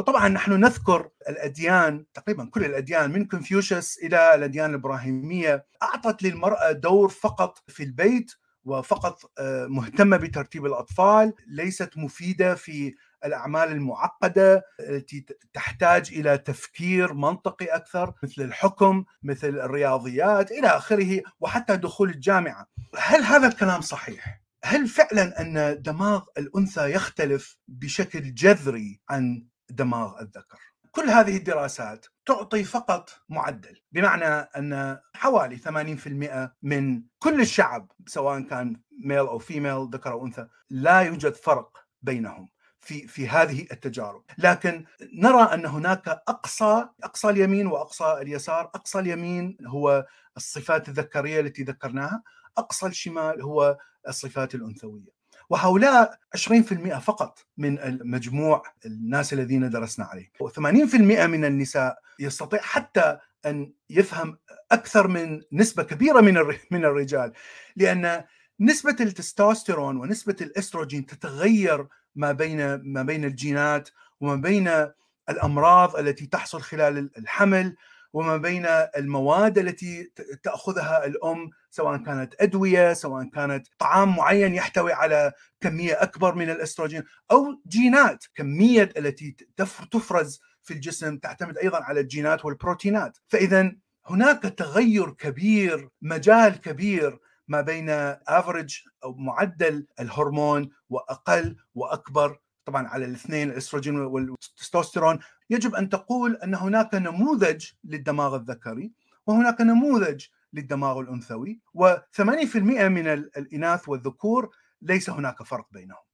وطبعا نحن نذكر الأديان تقريبا كل الأديان من كونفوشيوس إلى الأديان الإبراهيمية. أعطت للمرأة دور فقط في البيت وفقط آه، مهتمة بترتيب الأطفال ليست مفيدة في الأعمال المعقدة التي تحتاج إلى تفكير منطقي أكثر مثل الحكم مثل الرياضيات إلى آخره وحتى دخول الجامعة. هل هذا الكلام صحيح؟ هل فعلا أن دماغ الأنثى يختلف بشكل جذري عن دماغ الذكر كل هذه الدراسات تعطي فقط معدل بمعنى أن حوالي 80% من كل الشعب سواء كان ميل أو فيميل ذكر أو أنثى لا يوجد فرق بينهم في في هذه التجارب، لكن نرى أن هناك أقصى أقصى اليمين وأقصى اليسار، أقصى اليمين هو الصفات الذكرية التي ذكرناها، أقصى الشمال هو الصفات الأنثوية. وهؤلاء 20% فقط من المجموع الناس الذين درسنا عليه. و80% من النساء يستطيع حتى أن يفهم أكثر من نسبة كبيرة من من الرجال لأن نسبة التستوستيرون ونسبة الأستروجين تتغير ما بين ما بين الجينات وما بين الأمراض التي تحصل خلال الحمل وما بين المواد التي تأخذها الأم سواء كانت أدوية سواء كانت طعام معين يحتوي على كمية أكبر من الأستروجين أو جينات. كمية التي تفرز في الجسم تعتمد أيضا على الجينات والبروتينات. فاذا هناك تغير كبير مجال كبير ما بين افريج أو معدل الهرمون وأقل وأكبر طبعا على الاثنين الإستروجين والتستوستيرون. يجب أن تقول أن هناك نموذج للدماغ الذكري وهناك نموذج للدماغ الأنثوي و80% من الإناث والذكور ليس هناك فرق بينهم.